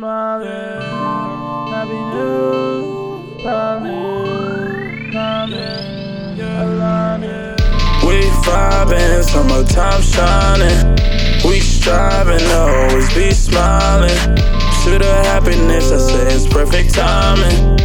smiling. Happy New coming, coming, aligning. We vibing, summertime shining. We striving to always be smiling. To the happiness, I say it's perfect timing.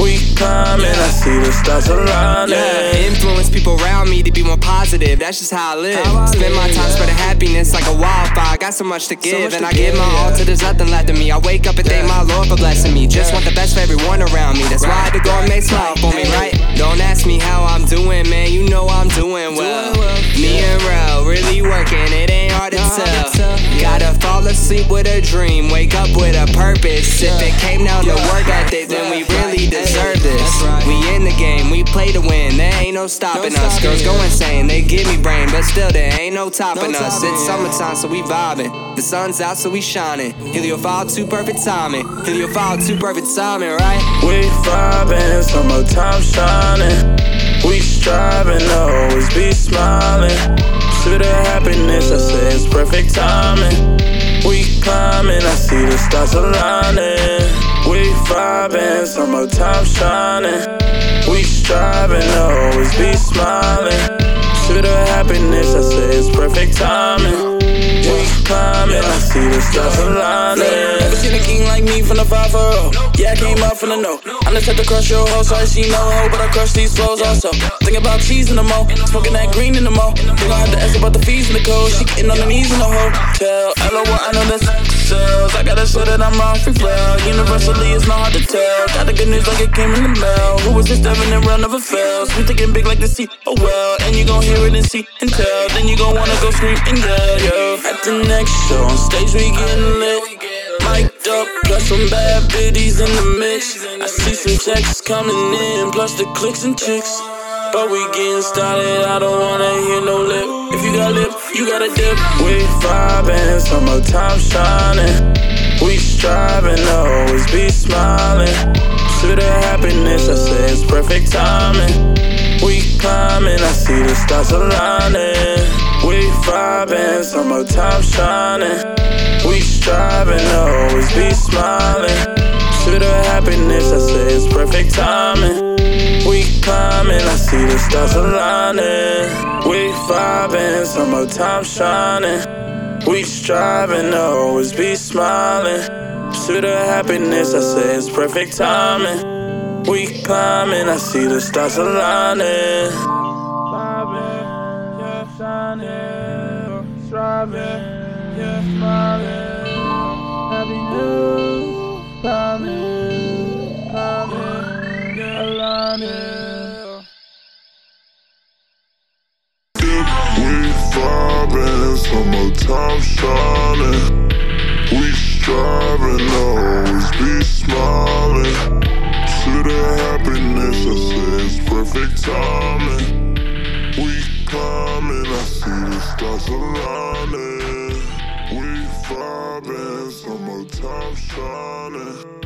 We climbing, I see the stars aligning. Yeah, influence people around me to be more positive. That's just how I live. How I Spend my time yeah. spreading happiness like a wildfire. Got so much to give, much and to I give give, my all till there's nothing left of me. I wake up and thank my Lord for blessing me. Just want the best for everyone around me. That's why I had to go and make smile for me, right? Don't ask me how I'm doing, man. You know I'm doing well. Me and Rel really working. It ain't hard to tell. Gotta fall asleep with a dream, wake up with a purpose. If it came down to work ethic, then we really deserve this. We in the game, we play to win. There ain't no stopping us. Girls go insane, they give me brain, but still there ain't no topping us. It's summertime, so we vibing. The sun's out, so we shining. Heliophile, 2 perfect timing. Heliophile, 2 perfect timing, right? We vibing, summertime shining. We striving to always be smiling. To the happiness, I say it's perfect timing. We climbing, I see the stars aligning. We vibing, summertime shining. We striving to always be smiling. To the happiness, I say it's perfect timing. We climbing, I see the stars aligning. Never seen a king like me from the 5 Yeah, I came up from the no. I'm type to crush your hoe, so I see no hoe, but I crush these flows also. Think about cheese in the mo, smoking that green in the mo. Think I have to ask about the fees in the code. She getting on the knees in the hotel. LOL, I know that's I gotta show that I'm on free flow. Universally, it's not hard to tell. Got the good news like it came in the mail. Who was this Devin and never fails. We thinking big like the sea. Oh well, and you gon' hear it and see and tell. Then you gon' wanna go scream and yell, yo. At the next show on stage, we getting lit. Mic'd up, plus some bad biddies in the mix. I see some checks coming in, plus the clicks and chicks. But we getting started, I don't wanna hear no lip. If you got lip, you gotta dip. We vibing, summertime shining. We striving to always be smiling. To the happiness, I say it's perfect timing. We climbing, I see the stars aligning. We vibing, summertime shining. We striving to always be smiling. To the happiness, I say it's perfect timing. We climbing, I see the stars aligning. We vibing, summertime shining. We striving to always be smiling. To the happiness, I say it's perfect timing. We climbing, I see the stars aligning. Vibing, yeah, shining, striving, yeah, smiling. Vibing, summertime shining. We striving always be smiling. To the happiness, I say it's perfect timing. We climbing, I see the stars aligning. We vibing, summertime shining.